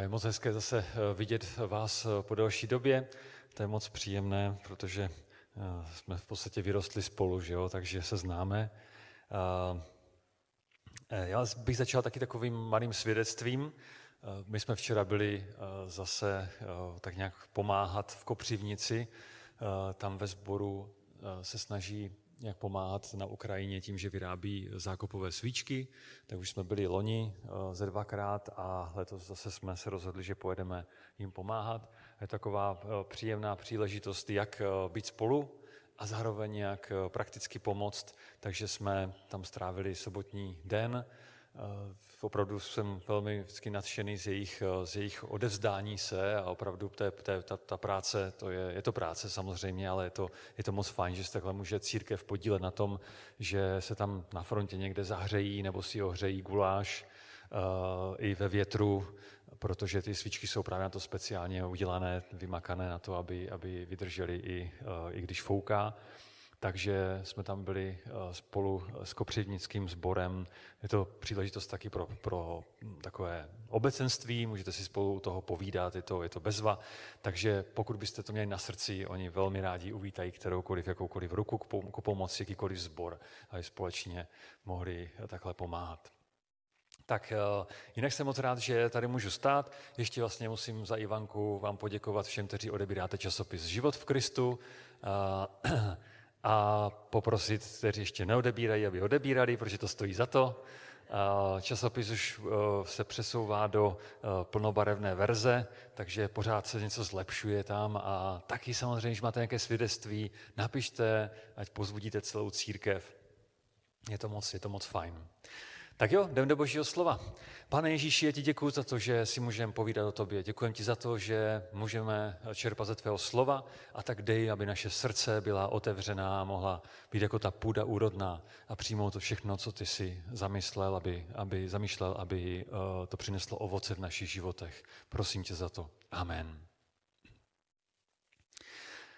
Je moc hezké zase eh, vidět vás eh, po další době. To je moc příjemné, protože eh, jsme v podstatě vyrostli spolu, že jo? takže se známe. Já bych začal taky takovým malým svědectvím. My jsme včera byli zase tak nějak pomáhat v Kopřivnici. Tam ve sboru se snaží nějak pomáhat na Ukrajině tím, že vyrábí zákopové svíčky. Tak už jsme byli loni eh, ze dvakrát a letos zase jsme se rozhodli, že pojedeme jim pomáhat. Je taková eh, příjemná příležitost, jak eh, být spolu a zároveň jak prakticky pomoct. Takže jsme tam strávili sobotní den opravdu jsem velmi vždycky nadšený z jejich, z jejich odevzdání se a opravdu té, té, ta, ta práce, to je, je to práce samozřejmě, ale je to, je to moc fajn, že se takhle může církev podílet na tom, že se tam na frontě někde zahřejí nebo si ohřejí guláš uh, i ve větru, protože ty svíčky jsou právě na to speciálně udělané, vymakané na to, aby, aby vydržely i, uh, i když fouká takže jsme tam byli eh, spolu s kopřivnickým sborem. Je to příležitost taky pro, pro takové obecenství, můžete si spolu u toho povídat, je to, je to bezva. Takže pokud byste to měli na srdci, oni velmi rádi uvítají kteroukoliv, jakoukoliv ruku k pomoci, jakýkoliv sbor, aby společně mohli takhle pomáhat. Tak eh, jinak jsem moc rád, že tady můžu stát. Ještě vlastně musím za Ivanku vám poděkovat všem, kteří odebíráte časopis Život v Kristu. Eh, a poprosit, kteří ještě neodebírají, aby odebírali, protože to stojí za to. Časopis už e, se přesouvá do e, plnobarevné verze, takže pořád se něco zlepšuje tam a taky samozřejmě, když máte nějaké svědectví, napište, ať pozbudíte celou církev. Je to moc, je to moc fajn. Tak jo, jdeme do božího slova. Pane Ježíši, já ti děkuji za to, že si můžeme povídat o tobě. Děkuji ti za to, že můžeme čerpat ze tvého slova a tak dej, aby naše srdce byla otevřená a mohla být jako ta půda úrodná a přijmout to všechno, co ty si zamyslel, aby, aby zamýšlel, aby uh, to přineslo ovoce v našich životech. Prosím tě za to. Amen.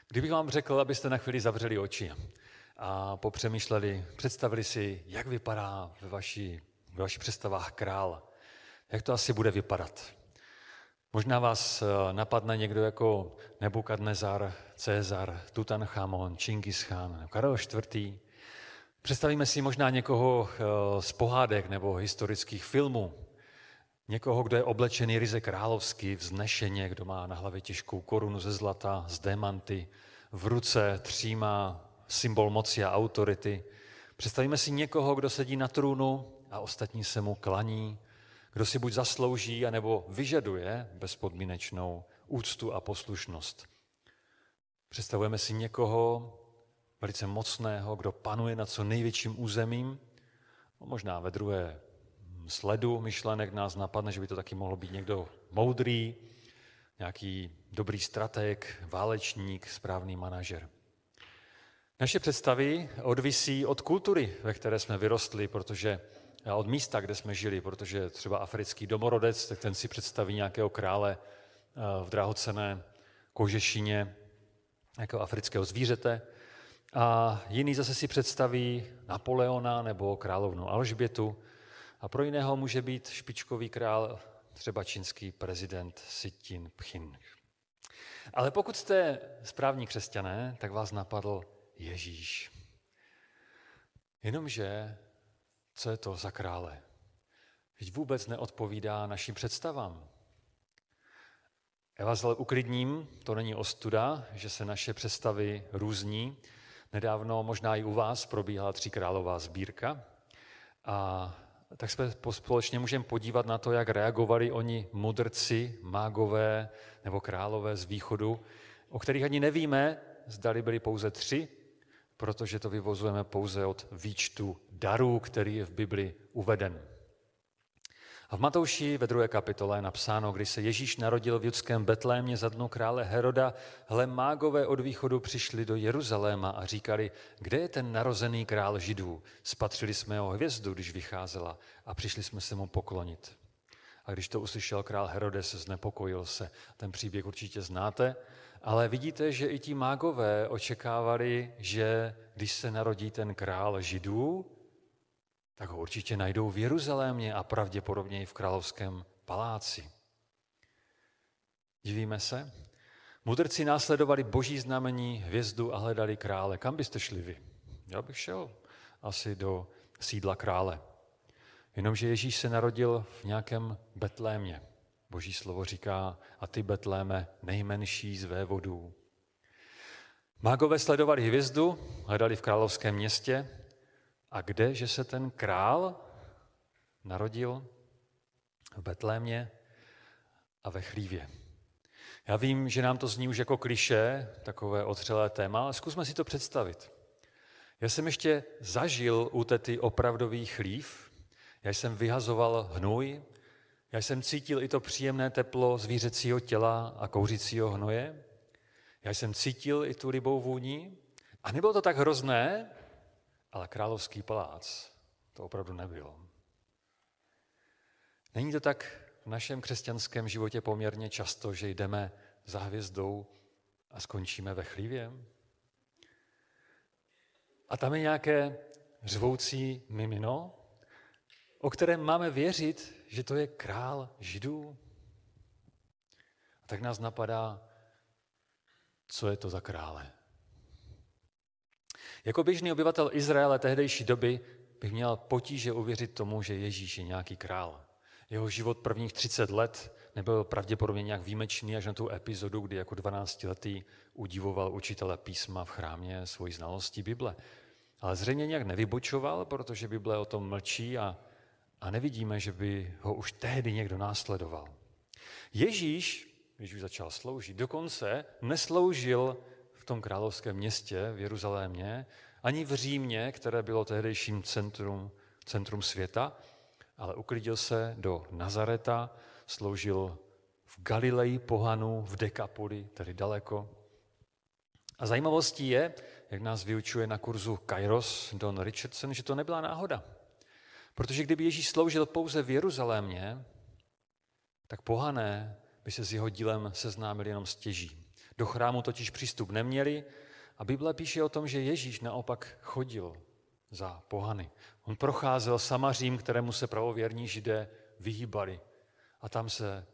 Kdybych vám řekl, abyste na chvíli zavřeli oči a popřemýšleli, představili si, jak vypadá ve vaší ve vašich představách král. Jak to asi bude vypadat? Možná vás eh, napadne někdo jako Nebukadnezar, Cezar, Tutanchamon, Čingis Khan, Karel IV. Představíme si možná někoho eh, z pohádek nebo historických filmů. Někoho, kdo je oblečený ryze královský, vznešeně, kdo má na hlavě těžkou korunu ze zlata, z démanty, v ruce třímá symbol moci a autority. Představíme si někoho, kdo sedí na trůnu, a ostatní se mu klaní, kdo si buď zaslouží, anebo vyžaduje bezpodmínečnou úctu a poslušnost. Představujeme si někoho velice mocného, kdo panuje nad co největším územím, no možná ve druhé sledu myšlenek nás napadne, že by to taky mohlo být někdo moudrý, nějaký dobrý strateg, válečník, správný manažer. Naše představy odvisí od kultury, ve které jsme vyrostli, protože od místa, kde jsme žili, protože třeba africký domorodec, tak ten si představí nějakého krále eh, v drahocené kožešině, nějakého afrického zvířete, a jiný zase si představí Napoleona nebo královnu Alžbětu a pro jiného může být špičkový král, třeba čínský prezident Xi Jinping. Ale pokud jste správní křesťané, tak vás napadl Ježíš. Jenomže co je to za krále? Teď vůbec neodpovídá našim představám. Ale uklidním, to není ostuda, že se naše představy různí. Nedávno možná i u vás probíhala tříkrálová sbírka a tak jsme společně můžeme podívat na to, jak reagovali oni mudrci, mágové nebo králové z východu, o kterých ani nevíme, zdali byli pouze tři, protože to vyvozujeme pouze od výčtu darů, který je v Bibli uveden. A v Matouši ve druhé kapitole je napsáno, když se Ježíš narodil v judském Betlémě za dnu krále Heroda, hle mágové od východu přišli do Jeruzaléma a říkali, kde je ten narozený král židů? Spatřili jsme jeho hvězdu, když vycházela a přišli jsme se mu poklonit. A když to uslyšel král Herodes, znepokojil se. Ten příběh určitě znáte. Ale vidíte, že i ti mágové očekávali, že když se narodí ten král židů, tak ho určitě najdou v Jeruzalémě a pravděpodobně i v královském paláci. Divíme se? Mudrci následovali boží znamení, hvězdu a hledali krále. Kam byste šli vy? Já bych šel asi do sídla krále. Jenomže Ježíš se narodil v nějakém Betlémě. Boží slovo říká, a ty Betléme, nejmenší z vévodů. Mágové sledovali hvězdu, hledali v královském městě. A kde, že se ten král narodil? V Betlémě a ve Chlívě. Já vím, že nám to zní už jako kliše, takové otřelé téma, ale zkusme si to představit. Já jsem ještě zažil u tety opravdový chlív, já jsem vyhazoval hnůj, já jsem cítil i to příjemné teplo zvířecího těla a kouřícího hnoje, já jsem cítil i tu rybou vůni a nebylo to tak hrozné, ale královský palác to opravdu nebylo. Není to tak v našem křesťanském životě poměrně často, že jdeme za hvězdou a skončíme ve chlívě? A tam je nějaké řvoucí mimino, o kterém máme věřit, že to je král židů. A tak nás napadá, co je to za krále. Jako běžný obyvatel Izraele tehdejší doby bych měl potíže uvěřit tomu, že Ježíš je nějaký král. Jeho život prvních 30 let nebyl pravděpodobně nějak výjimečný až na tu epizodu, kdy jako 12-letý udivoval učitele písma v chrámě svojí znalostí Bible. Ale zřejmě nějak nevybočoval, protože Bible o tom mlčí a, a nevidíme, že by ho už tehdy někdo následoval. Ježíš, když už začal sloužit, dokonce nesloužil tom královském městě v Jeruzalémě, ani v Římě, které bylo tehdejším centrum, centrum světa, ale uklidil se do Nazareta, sloužil v Galileji pohanu, v Dekapoli, tedy daleko. A zajímavostí je, jak nás vyučuje na kurzu Kairos Don Richardson, že to nebyla náhoda. Protože kdyby Ježíš sloužil pouze v Jeruzalémě, tak pohané by se s jeho dílem seznámili jenom stěží. Do chrámu totiž přístup neměli a Bible píše o tom, že Ježíš naopak chodil za pohany. On procházel Samařím, kterému se pravověrní židé vyhýbali. A tam se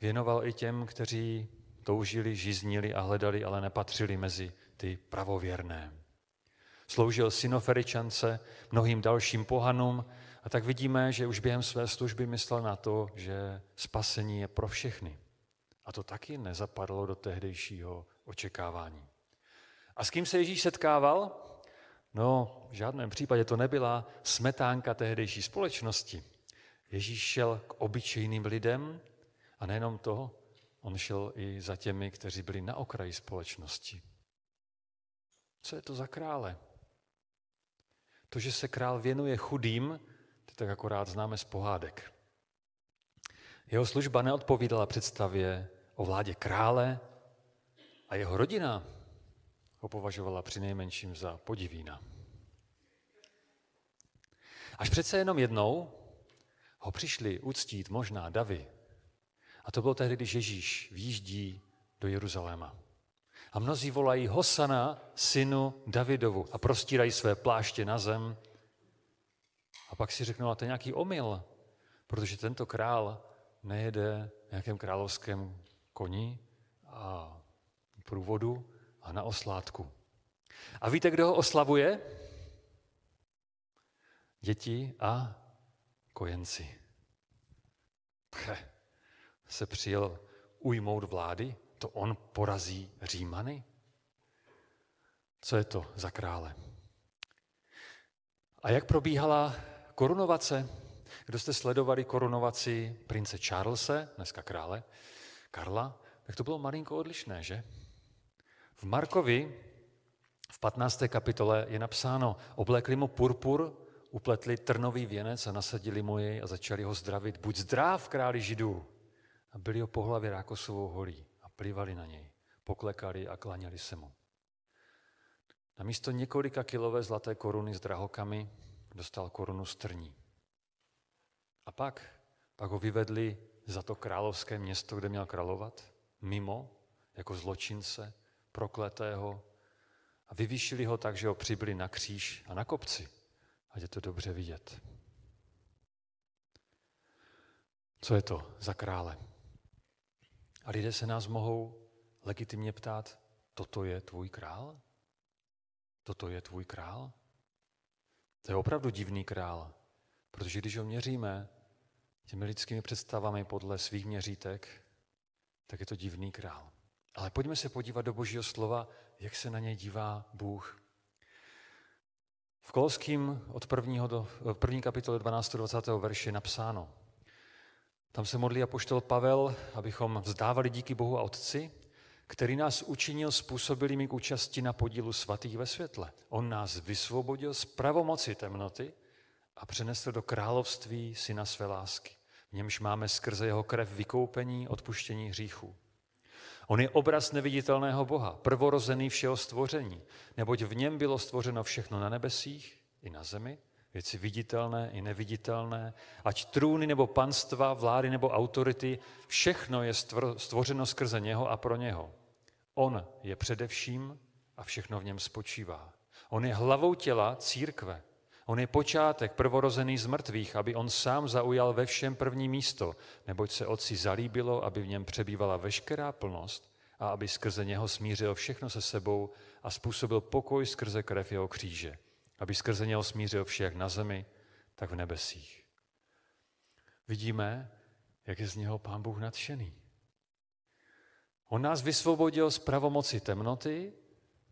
věnoval i těm, kteří toužili, žiznili a hledali, ale nepatřili mezi ty pravověrné. Sloužil synoferičance, mnohým dalším pohanům a tak vidíme, že už během své služby myslel na to, že spasení je pro všechny. A to taky nezapadlo do tehdejšího očekávání. A s kým se Ježíš setkával? No, v žádném případě to nebyla smetánka tehdejší společnosti. Ježíš šel k obyčejným lidem a nejenom to, on šel i za těmi, kteří byli na okraji společnosti. Co je to za krále? To, že se král věnuje chudým, to tak akorát známe z pohádek. Jeho služba neodpovídala představě o vládě krále a jeho rodina ho považovala při nejmenším za podivína. Až přece jenom jednou ho přišli uctít možná davy. A to bylo tehdy, když Ježíš výjíždí do Jeruzaléma. A mnozí volají Hosana, synu Davidovu a prostírají své pláště na zem. A pak si řeknou, a to je nějaký omyl, protože tento král nejede v nějakém královském koni a průvodu a na oslátku. A víte, kdo ho oslavuje? Děti a kojenci. Pche, se přijel ujmout vlády, to on porazí Římany? Co je to za krále? A jak probíhala korunovace? Kdo jste sledovali korunovaci prince Charlese, dneska krále, Karla, tak to bylo malinko odlišné, že? V Markovi v 15. kapitole je napsáno, oblékli mu purpur, upletli trnový věnec a nasadili mu jej a začali ho zdravit. Buď zdrav, králi židů. A byli ho po hlavě rákosovou holí a plivali na něj. Poklekali a klaněli se mu. Na místo několika kilové zlaté koruny s drahokami dostal korunu strní. A pak, pak ho vyvedli za to královské město, kde měl královat, mimo, jako zločince, prokletého, a vyvýšili ho tak, že ho přibyli na kříž a na kopci. Ať je to dobře vidět. Co je to za krále? A lidé se nás mohou legitimně ptát, toto je tvůj král? Toto je tvůj král? To je opravdu divný král, protože když ho měříme těmi lidskými představami podle svých měřítek, tak je to divný král. Ale pojďme se podívat do Božího slova, jak se na něj dívá Bůh. V Kolským od prvního do, první kapitole 12. 20. verše napsáno. Tam se modlí apoštol Pavel, abychom vzdávali díky Bohu a Otci, který nás učinil způsobilými k účasti na podílu svatých ve světle. On nás vysvobodil z pravomoci temnoty a přenesl do království syna své lásky. V němž máme skrze jeho krev vykoupení, odpuštění hříchů. On je obraz neviditelného Boha, prvorozený všeho stvoření, neboť v něm bylo stvořeno všechno na nebesích i na zemi, věci viditelné i neviditelné, ať trůny nebo panstva, vlády nebo autority, všechno je stvořeno skrze něho a pro něho. On je především a všechno v něm spočívá. On je hlavou těla církve. On je počátek prvorozený z mrtvých, aby on sám zaujal ve všem první místo, neboť se otci zalíbilo, aby v něm přebývala veškerá plnost a aby skrze něho smířil všechno se sebou a způsobil pokoj skrze krev jeho kříže, aby skrze něho smířil všech na zemi, tak v nebesích. Vidíme, jak je z něho pán Bůh nadšený. On nás vysvobodil z pravomoci temnoty,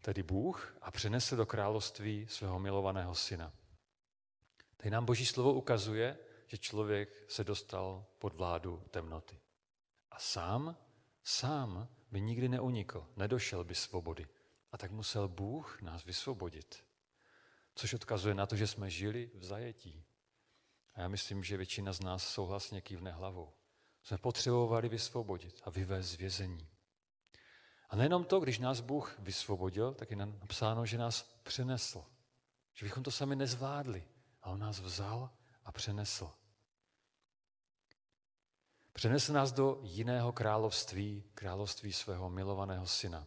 tedy Bůh, a přenesl do království svého milovaného syna. Tady nám Boží slovo ukazuje, že člověk se dostal pod vládu temnoty. A sám, sám by nikdy neunikl, nedošel by svobody. A tak musel Bůh nás vysvobodit. Což odkazuje na to, že jsme žili v zajetí. A já myslím, že většina z nás souhlasně kývne hlavou. Jsme potřebovali vysvobodit a vyvést z vězení. A nejenom to, když nás Bůh vysvobodil, tak je napsáno, že nás přenesl. Že bychom to sami nezvládli. A on nás vzal a přenesl. Přenesl nás do jiného království, království svého milovaného syna.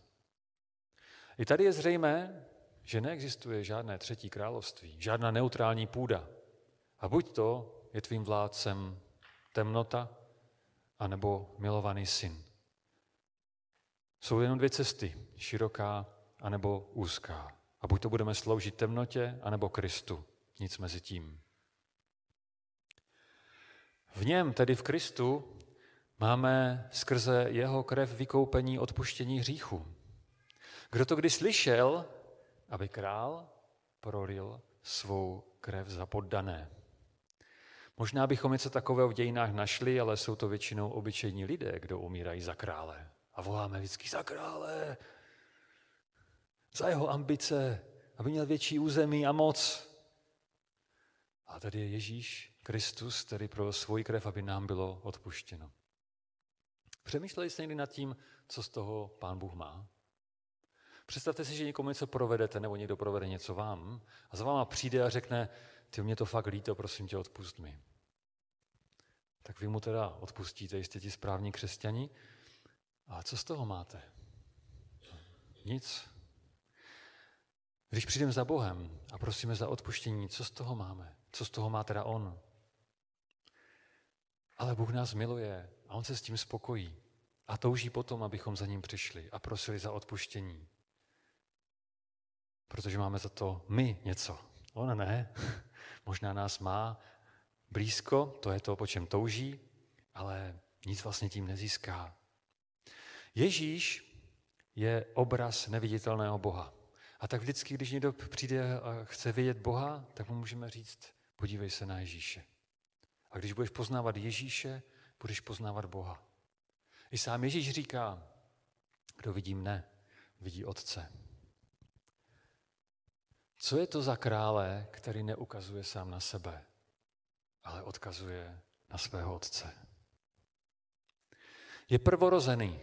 I tady je zřejmé, že neexistuje žádné třetí království, žádná neutrální půda. A buď to je tvým vládcem temnota, anebo milovaný syn. Jsou jenom dvě cesty, široká anebo úzká. A buď to budeme sloužit temnotě, anebo Kristu. Nic mezi tím. V něm, tedy v Kristu, máme skrze jeho krev vykoupení odpuštění hříchu. Kdo to kdy slyšel, aby král prolil svou krev za poddané. Možná bychom něco takového v dějinách našli, ale jsou to většinou obyčejní lidé, kdo umírají za krále. A voláme vždycky za krále, za jeho ambice, aby měl větší území a moc. A tady je Ježíš Kristus, který pro svůj krev, aby nám bylo odpuštěno. Přemýšleli jste někdy nad tím, co z toho Pán Bůh má? Představte si, že někomu něco provedete, nebo někdo provede něco vám a za váma přijde a řekne, ty mě to fakt líto, prosím tě, odpust mi. Tak vy mu teda odpustíte, jste ti správní křesťani. A co z toho máte? Nic. Když přijdeme za Bohem a prosíme za odpuštění, co z toho máme? Co z toho má teda On? Ale Bůh nás miluje a On se s tím spokojí a touží potom, abychom za ním přišli a prosili za odpuštění. Protože máme za to my něco. On ne. Možná nás má blízko, to je to, po čem touží, ale nic vlastně tím nezíská. Ježíš je obraz neviditelného Boha. A tak vždycky, když někdo přijde a chce vidět Boha, tak mu můžeme říct, podívej se na Ježíše. A když budeš poznávat Ježíše, budeš poznávat Boha. I sám Ježíš říká, kdo vidí mne, vidí Otce. Co je to za krále, který neukazuje sám na sebe, ale odkazuje na svého Otce? Je prvorozený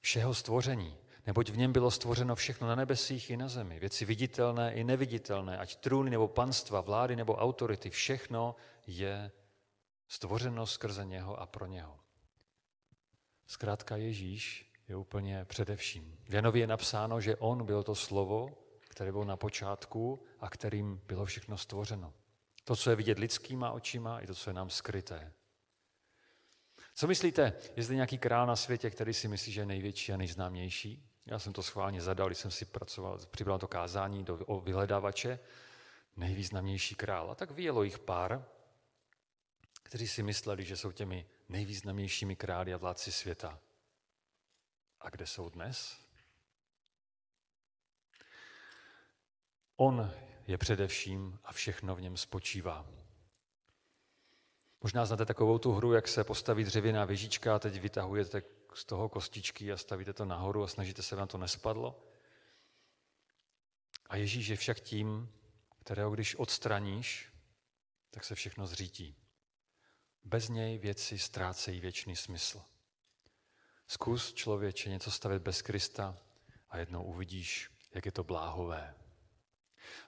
všeho stvoření, neboť v něm bylo stvořeno všechno na nebesích i na zemi, věci viditelné i neviditelné, ať trůny nebo panstva, vlády nebo autority, všechno je stvořeno skrze něho a pro něho. Zkrátka Ježíš je úplně především. V Janově je napsáno, že on byl to slovo, které bylo na počátku a kterým bylo všechno stvořeno. To, co je vidět lidskýma očima, i to, co je nám skryté. Co myslíte, je zde nějaký král na světě, který si myslí, že je největší a nejznámější? Já jsem to schválně zadal, když jsem si pracoval, přibral to kázání do, o vyhledávače. Nejvýznamnější král. A tak vyjelo jich pár, kteří si mysleli, že jsou těmi nejvýznamnějšími králi a vládci světa. A kde jsou dnes? On je především a všechno v něm spočívá. Možná znáte takovou tu hru, jak se postaví dřevěná věžička a teď vytahujete z toho kostičky a stavíte to nahoru a snažíte se, aby na to nespadlo. A Ježíš je však tím, kterého když odstraníš, tak se všechno zřítí. Bez něj věci ztrácejí věčný smysl. Zkus člověče něco stavit bez Krista a jednou uvidíš, jak je to bláhové.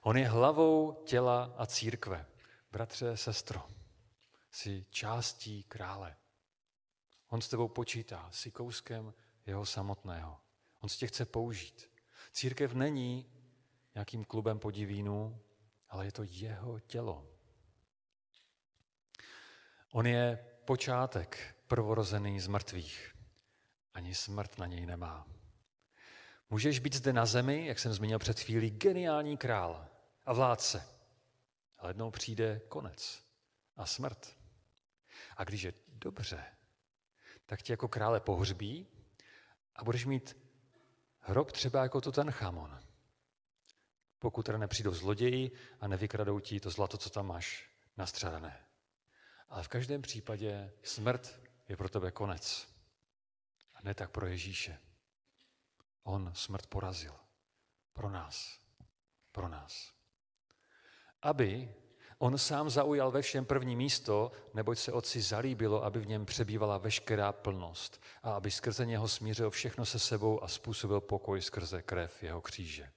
On je hlavou těla a církve. Bratře, sestro, jsi částí krále. On s tebou počítá, jsi kouskem jeho samotného. On si tě chce použít. Církev není nějakým klubem podivínů, ale je to jeho tělo. On je počátek prvorozený z mrtvých. Ani smrt na něj nemá. Můžeš být zde na zemi, jak jsem zmínil před chvílí, geniální král a vládce. Ale jednou přijde konec a smrt. A když je dobře, tak tě jako krále pohřbí a budeš mít hrob třeba jako to ten chamon. Pokud teda nepřijdou zloději a nevykradou ti to zlato, co tam máš nastřadané. Ale v každém případě smrt je pro tebe konec. A ne tak pro Ježíše. On smrt porazil. Pro nás. Pro nás. Aby on sám zaujal ve všem první místo, neboť se otci zalíbilo, aby v něm přebývala veškerá plnost a aby skrze něho smířil všechno se sebou a způsobil pokoj skrze krev jeho kříže.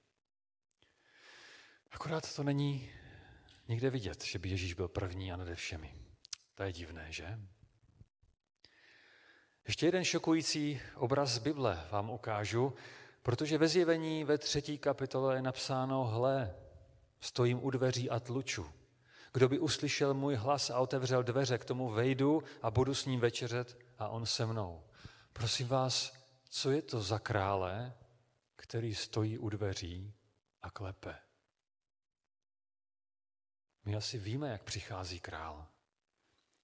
Akorát to není nikde vidět, že by Ježíš byl první a nade všemi. To je divné, že? Ještě jeden šokující obraz z Bible vám ukážu, protože ve zjevení ve třetí kapitole je napsáno hle, stojím u dveří a tluču. Kdo by uslyšel můj hlas a otevřel dveře, k tomu vejdu a budu s ním večeřet a on se mnou. Prosím vás, co je to za krále, který stojí u dveří a klepe? My asi víme, jak přichází král.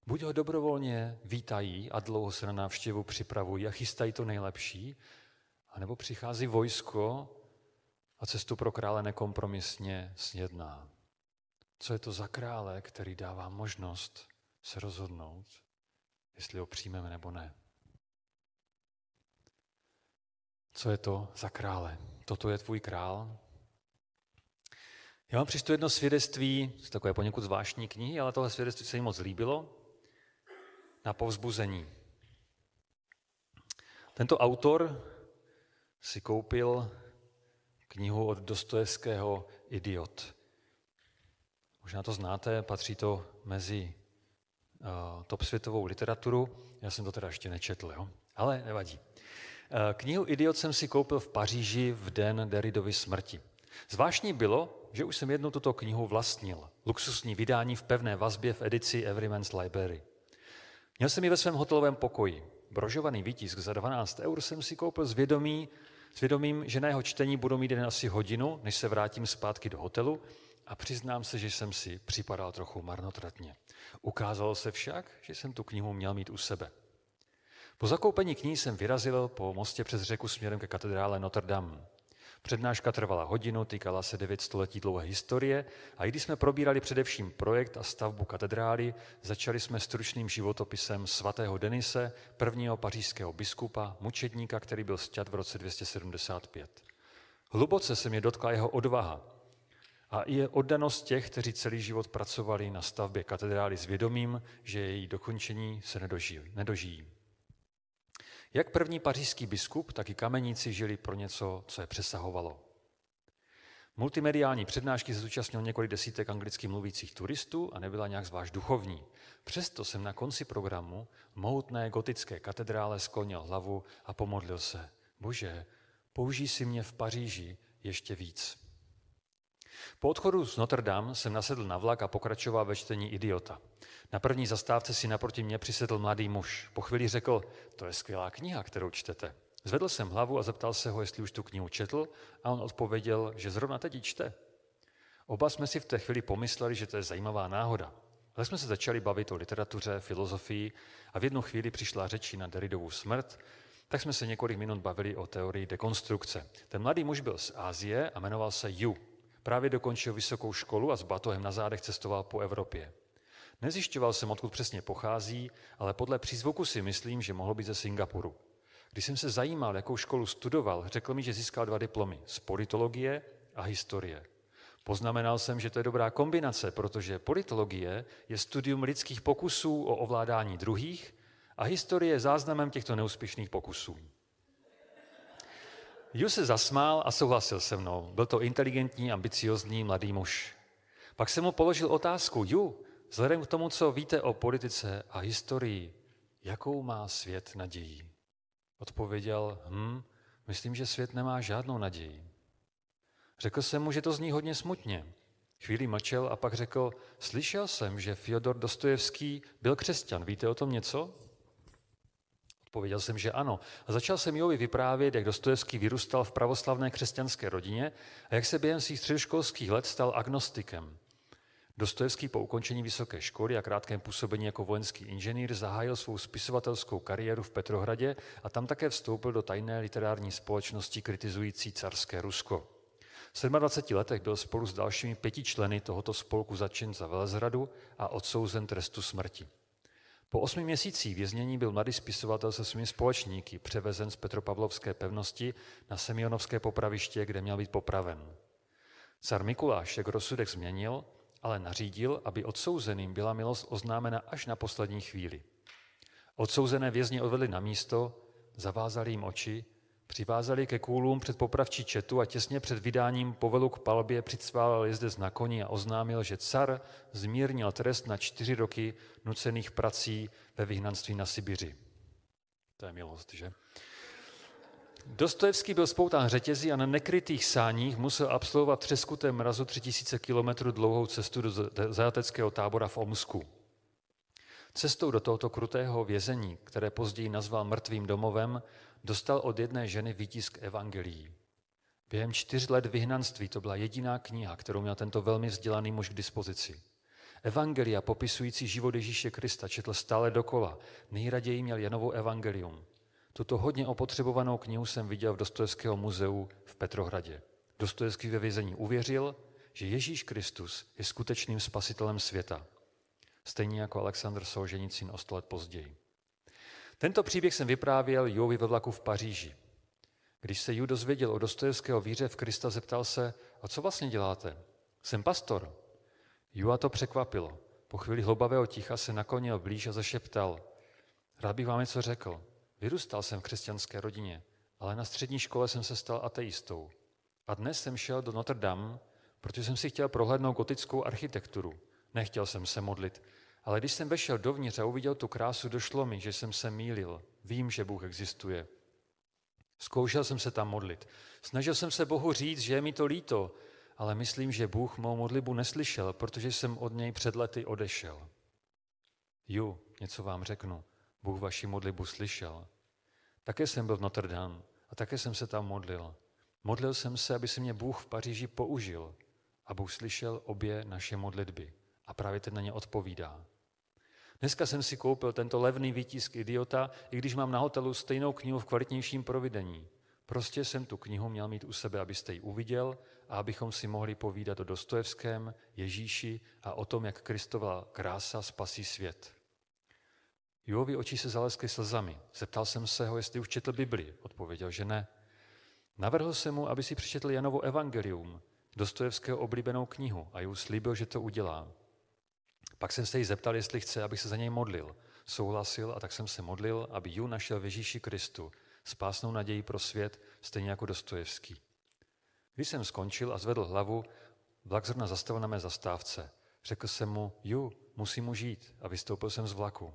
Buď ho dobrovolně vítají a dlouho se na návštěvu připravují a chystají to nejlepší, anebo přichází vojsko a cestu pro krále nekompromisně snědná. Co je to za krále, který dává možnost se rozhodnout, jestli ho přijmeme nebo ne? Co je to za krále? Toto je tvůj král? Já vám přečtu jedno svědectví z takové poněkud zvláštní knihy, ale tohle svědectví se mi moc líbilo na povzbuzení. Tento autor si koupil knihu od Dostojevského Idiot. Možná to znáte, patří to mezi uh, top světovou literaturu. Já jsem to teda ještě nečetl, jo? ale nevadí. Uh, knihu Idiot jsem si koupil v Paříži v den Derridovy smrti. Zvláštní bylo, že už jsem jednu tuto knihu vlastnil. Luxusní vydání v pevné vazbě v edici Everyman's Library. Měl jsem ji ve svém hotelovém pokoji. Brožovaný výtisk za 12 eur jsem si koupil s, vědomí, s vědomím, že na jeho čtení budu mít jen asi hodinu, než se vrátím zpátky do hotelu a přiznám se, že jsem si připadal trochu marnotratně. Ukázalo se však, že jsem tu knihu měl mít u sebe. Po zakoupení knihy jsem vyrazil po mostě přes řeku směrem ke katedrále Notre Dame. Přednáška trvala hodinu, týkala se devět století dlouhé historie a i když jsme probírali především projekt a stavbu katedrály, začali jsme stručným životopisem svatého Denise, prvního pařížského biskupa, mučedníka, který byl sťat v roce 275. Hluboce se mě dotkla jeho odvaha a i je oddanost těch, kteří celý život pracovali na stavbě katedrály s vědomím, že její dokončení se nedožijí. nedožijí. Jak první pařížský biskup, tak i kameníci žili pro něco, co je přesahovalo. Multimediální přednášky se zúčastnil několik desítek anglicky mluvících turistů a nebyla nějak zvlášť duchovní. Přesto jsem na konci programu mohutné gotické katedrále sklonil hlavu a pomodlil se. Bože, použij si mě v Paříži ještě víc. Po odchodu z Notre Dame jsem nasedl na vlak a pokračoval ve čtení Idiota. Na první zastávce si naproti mě přisedl mladý muž. Po chvíli řekl, to je skvělá kniha, kterou čtete. Zvedl jsem hlavu a zeptal se ho, jestli už tu knihu četl a on odpověděl, že zrovna teď čte. Oba jsme si v té chvíli pomysleli, že to je zajímavá náhoda. Ale jsme se začali bavit o literatuře, filozofii a v jednu chvíli přišla řeči na Derridovou smrt, tak jsme se několik minut bavili o teorii dekonstrukce. Ten mladý muž byl z Ázie a jmenoval se Yu. Právě dokončil vysokou školu a s batohem na zádech cestoval po Evropě. Nezjišťoval jsem, odkud přesně pochází, ale podle přízvuku si myslím, že mohl být ze Singapuru. Když jsem se zajímal, jakou školu studoval, řekl mi, že získal dva diplomy z politologie a historie. Poznamenal jsem, že to je dobrá kombinace, protože politologie je studium lidských pokusů o ovládání druhých a historie je záznamem těchto neúspěšných pokusů. Ju se zasmál a souhlasil se mnou. Byl to inteligentní, ambiciozní mladý muž. Pak jsem mu položil otázku, Ju, vzhledem k tomu, co víte o politice a historii, jakou má svět naději? Odpověděl, hm, myslím, že svět nemá žádnou naději. Řekl jsem mu, že to zní hodně smutně. Chvíli mlčel a pak řekl, slyšel jsem, že Fyodor Dostojevský byl křesťan. Víte o tom něco? Odpověděl jsem, že ano. A začal jsem Jovi vyprávět, jak Dostojevský vyrůstal v pravoslavné křesťanské rodině a jak se během svých středoškolských let stal agnostikem. Dostojevský po ukončení vysoké školy a krátkém působení jako vojenský inženýr zahájil svou spisovatelskou kariéru v Petrohradě a tam také vstoupil do tajné literární společnosti kritizující carské Rusko. V 27 letech byl spolu s dalšími pěti členy tohoto spolku začen za velezradu a odsouzen trestu smrti. Po osmi měsících věznění byl mladý spisovatel se svými společníky převezen z Petropavlovské pevnosti na Semionovské popraviště, kde měl být popraven. Car Mikuláš jak rozsudek změnil, ale nařídil, aby odsouzeným byla milost oznámena až na poslední chvíli. Odsouzené vězně odvedli na místo, zavázali jim oči Přivázali ke kůlům před popravčí četu a těsně před vydáním povelu k palbě přicválil jezdec na koni a oznámil, že car zmírnil trest na čtyři roky nucených prací ve vyhnanství na Sibiři. To je milost, že? Dostojevský byl spoután řetězí a na nekrytých sáních musel absolvovat třeskuté mrazu 3000 km dlouhou cestu do zajateckého tábora v Omsku. Cestou do tohoto krutého vězení, které později nazval mrtvým domovem, dostal od jedné ženy výtisk evangelií. Během čtyř let vyhnanství to byla jediná kniha, kterou měl tento velmi vzdělaný muž k dispozici. Evangelia popisující život Ježíše Krista četl stále dokola. Nejraději měl Janovo evangelium. Tuto hodně opotřebovanou knihu jsem viděl v Dostojevského muzeu v Petrohradě. Dostojevský ve vězení uvěřil, že Ježíš Kristus je skutečným spasitelem světa. Stejně jako Aleksandr Solženicin o sto let později. Tento příběh jsem vyprávěl Jovi ve vlaku v Paříži. Když se Ju dozvěděl o Dostojevského víře v Krista, zeptal se, a co vlastně děláte? Jsem pastor. Jua to překvapilo. Po chvíli hlubavého ticha se naklonil blíž a zašeptal. Rád bych vám něco řekl. Vyrůstal jsem v křesťanské rodině, ale na střední škole jsem se stal ateistou. A dnes jsem šel do Notre Dame, protože jsem si chtěl prohlédnout gotickou architekturu. Nechtěl jsem se modlit, ale když jsem vešel dovnitř a uviděl tu krásu, došlo mi, že jsem se mýlil. Vím, že Bůh existuje. Zkoušel jsem se tam modlit. Snažil jsem se Bohu říct, že je mi to líto, ale myslím, že Bůh mou modlibu neslyšel, protože jsem od něj před lety odešel. Ju, něco vám řeknu. Bůh vaši modlibu slyšel. Také jsem byl v Notre Dame a také jsem se tam modlil. Modlil jsem se, aby se mě Bůh v Paříži použil a Bůh slyšel obě naše modlitby a právě ten na ně odpovídá. Dneska jsem si koupil tento levný výtisk Idiota, i když mám na hotelu stejnou knihu v kvalitnějším provedení. Prostě jsem tu knihu měl mít u sebe, abyste ji uviděl a abychom si mohli povídat o Dostojevském, Ježíši a o tom, jak Kristova krása spasí svět. Jovi oči se zaleskly slzami. Zeptal jsem se ho, jestli už četl Bibli. Odpověděl, že ne. Navrhl jsem mu, aby si přečetl Janovo evangelium, Dostojevského oblíbenou knihu a ju slíbil, že to udělá. Pak jsem se jí zeptal, jestli chce, abych se za něj modlil. Souhlasil a tak jsem se modlil, aby Ju našel v Ježíši Kristu, spásnou naději pro svět, stejně jako Dostojevský. Když jsem skončil a zvedl hlavu, vlak zrovna zastavil na mé zastávce. Řekl jsem mu, Ju, musím mu žít a vystoupil jsem z vlaku.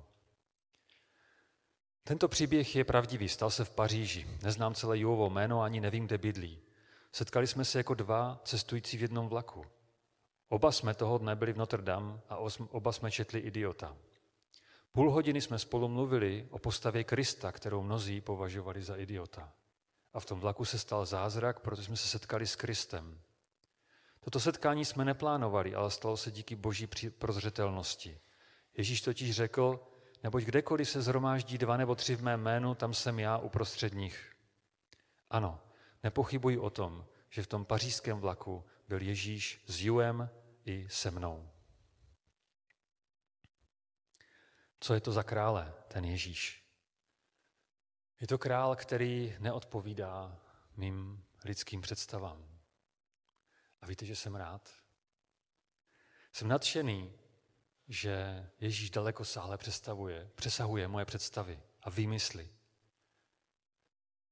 Tento příběh je pravdivý, stal se v Paříži. Neznám celé Juovo jméno, ani nevím, kde bydlí. Setkali jsme se jako dva cestující v jednom vlaku. Oba jsme toho dne byli v Notre Dame a oba jsme četli Idiota. Půl hodiny jsme spolu mluvili o postavě Krista, kterou mnozí považovali za idiota. A v tom vlaku se stal zázrak, protože jsme se setkali s Kristem. Toto setkání jsme neplánovali, ale stalo se díky boží prozřetelnosti. Ježíš totiž řekl, neboť kdekoliv se zhromáždí dva nebo tři v mém jménu, tam jsem já uprostřed nich. Ano, nepochybuji o tom, že v tom pařížském vlaku byl Ježíš s Juem i se mnou. Co je to za krále, ten Ježíš? Je to král, který neodpovídá mým lidským představám. A víte, že jsem rád? Jsem nadšený, že Ježíš daleko sáhle představuje, přesahuje moje představy a výmysly.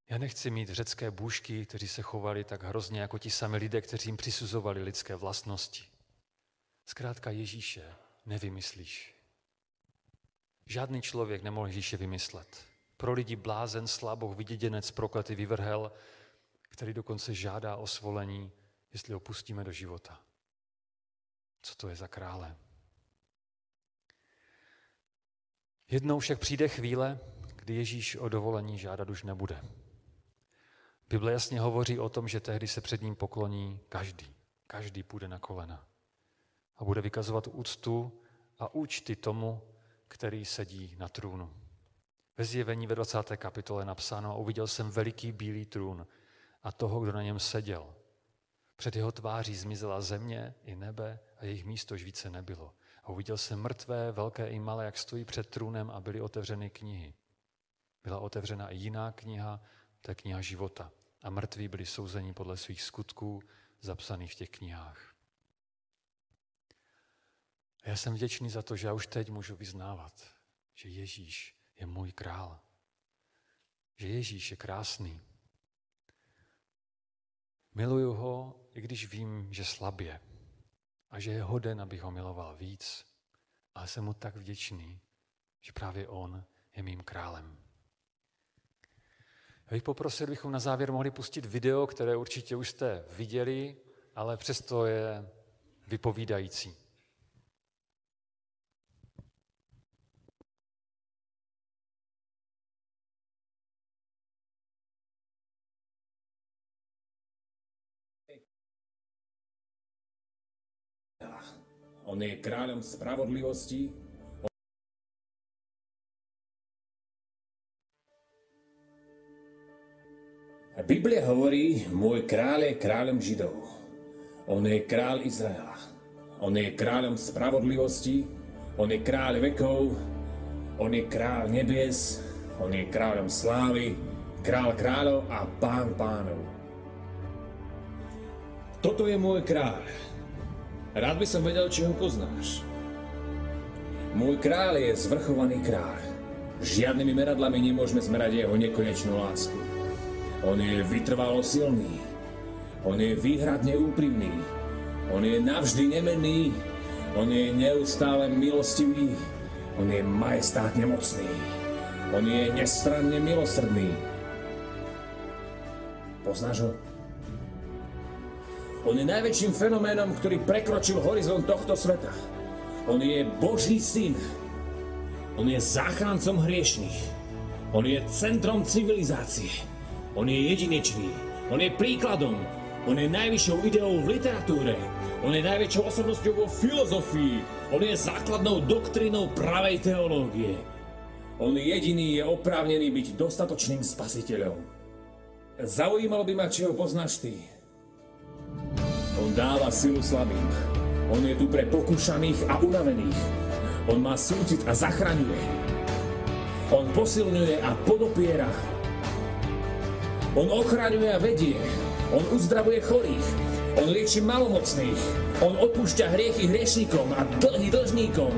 Já nechci mít řecké bůžky, kteří se chovali tak hrozně jako ti sami lidé, kteří jim přisuzovali lidské vlastnosti. Zkrátka Ježíše nevymyslíš. Žádný člověk nemohl Ježíše vymyslet. Pro lidi blázen, slaboch, vyděděnec, prokletý vyvrhel, který dokonce žádá o svolení, jestli ho pustíme do života. Co to je za krále? Jednou však přijde chvíle, kdy Ježíš o dovolení žádat už nebude. Bible jasně hovoří o tom, že tehdy se před ním pokloní každý. Každý půjde na kolena a bude vykazovat úctu a účty tomu, který sedí na trůnu. Ve zjevení ve 20. kapitole napsáno a uviděl jsem veliký bílý trůn a toho, kdo na něm seděl. Před jeho tváří zmizela země i nebe a jejich místo už více nebylo. A uviděl jsem mrtvé, velké i malé, jak stojí před trůnem a byly otevřeny knihy. Byla otevřena i jiná kniha, to je kniha života. A mrtví byli souzeni podle svých skutků zapsaných v těch knihách. A já jsem vděčný za to, že já už teď můžu vyznávat, že Ježíš je můj král. Že Ježíš je krásný. Miluju ho, i když vím, že slabě. A že je hoden, abych ho miloval víc. Ale jsem mu tak vděčný, že právě on je mým králem. Já bych poprosil, bychom na závěr mohli pustit video, které určitě už jste viděli, ale přesto je vypovídající. On je kráľom spravodlivosti, Biblia hovorí, môj kráľ je kráľom Židov. On je kráľ Izraela. On je kráľom spravodlivosti. On je kráľ vekov. On je kráľ nebies. On je kráľom slávy. Král kráľov a pán pánov. Toto je môj kráľ. Rád by som vedel, či ho poznáš. Môj kráľ je zvrchovaný kráľ. Žiadnymi meradlami nemôžeme zmerať jeho nekonečnú lásku. On je vytrvalo silný. On je výhradne úprimný. On je navždy nemenný. On je neustále milostivý. On je majestátne mocný. On je nestranne milosrdný. Poznáš ho? On je najväčším fenoménom, ktorý prekročil horizont tohto sveta. On je Boží syn. On je záchrancom hriešných. On je centrom civilizácie. On je jedinečný. On je príkladom. On je najvyššou ideou v literatúre. On je najväčšou osobnosťou vo filozofii. On je základnou doktrínou pravej teológie. On jediný je oprávnený byť dostatočným spasiteľom. Zaujímalo by ma, či ho poznáš ty. On dáva silu slabým. On je tu pre pokúšaných a unavených. On má súcit a zachraňuje. On posilňuje a podopiera. On ochraňuje a vedie. On uzdravuje chorých. On lieči malomocných. On odpúšťa hriechy hriešnikom a dlhy dlžníkom.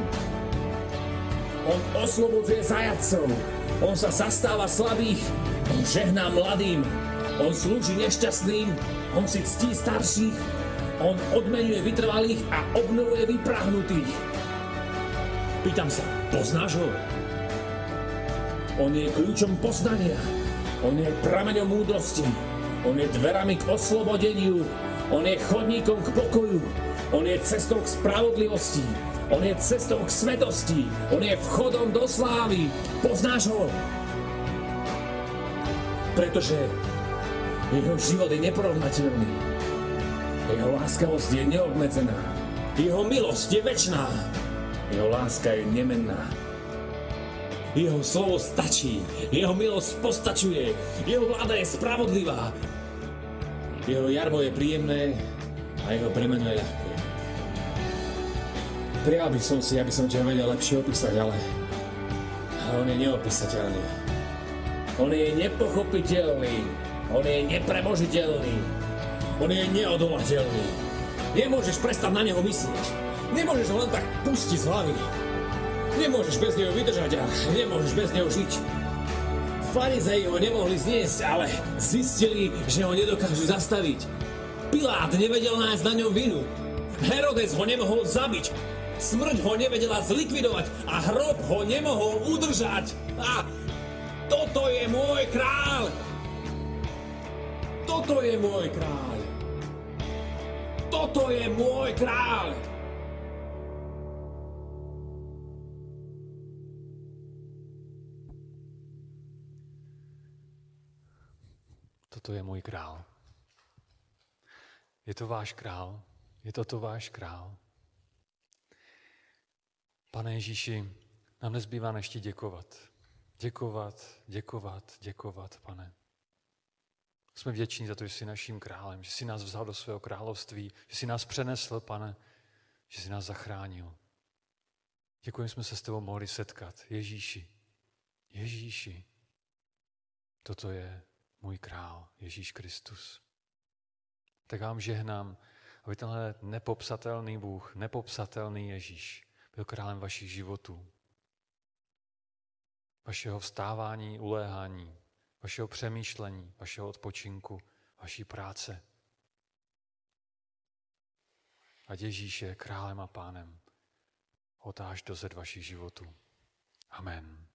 On oslobodzuje zajadcov. On sa zastáva slabých. On žehná mladým. On slúži nešťastným. On si ctí starších. On odmenuje vytrvalých a obnovuje vyprahnutých. Pýtam sa, poznáš ho? On je kľúčom poznania. On je prameňom múdrosti. On je dverami k oslobodeniu. On je chodníkom k pokoju. On je cestou k spravodlivosti. On je cestou k svetosti. On je vchodom do slávy. Poznáš ho? Pretože jeho život je neporovnateľný. Jeho láskavosť je neobmedzená. Jeho milosť je väčší. Jeho láska je nemenná. Jeho slovo stačí. Jeho milosť postačuje. Jeho vláda je spravodlivá. Jeho jarmo je príjemné a jeho bremeno je ľahké. Prijal by som si, aby som ťa vedel lepšie opísať, ale... on je neopísateľný. On je nepochopiteľný. On je nepremožiteľný. On je neodolateľný. Nemôžeš prestať na neho myslieť. Nemôžeš ho len tak pustiť z hlavy. Nemôžeš bez neho vydržať a nemôžeš bez neho žiť. Farizei ho nemohli zniesť, ale zistili, že ho nedokážu zastaviť. Pilát nevedel nájsť na ňom vinu. Herodes ho nemohol zabiť. Smrť ho nevedela zlikvidovať a hrob ho nemohol udržať. A toto je môj kráľ! Toto je môj kráľ! Toto je môj kráľ! Toto je můj král. Je to váš král. Je toto váš král. Pane Ježíši, nám nezbývá než ti děkovat. Děkovat, děkovat, děkovat, pane. Jsme vděční za to, že jsi naším králem, že jsi nás vzal do svého království, že jsi nás přenesl, pane, že jsi nás zachránil. Děkuji, že jsme se s tebou mohli setkat. Ježíši, Ježíši, toto je můj král, Ježíš Kristus. Tak vám žehnám, aby tenhle nepopsatelný Bůh, nepopsatelný Ježíš byl králem vašich životů. Vašeho vstávání, uléhání, vašeho přemýšlení, vašeho odpočinku, vaší práce. Ať Ježíš je králem a pánem, otáž do zed vašich životů. Amen.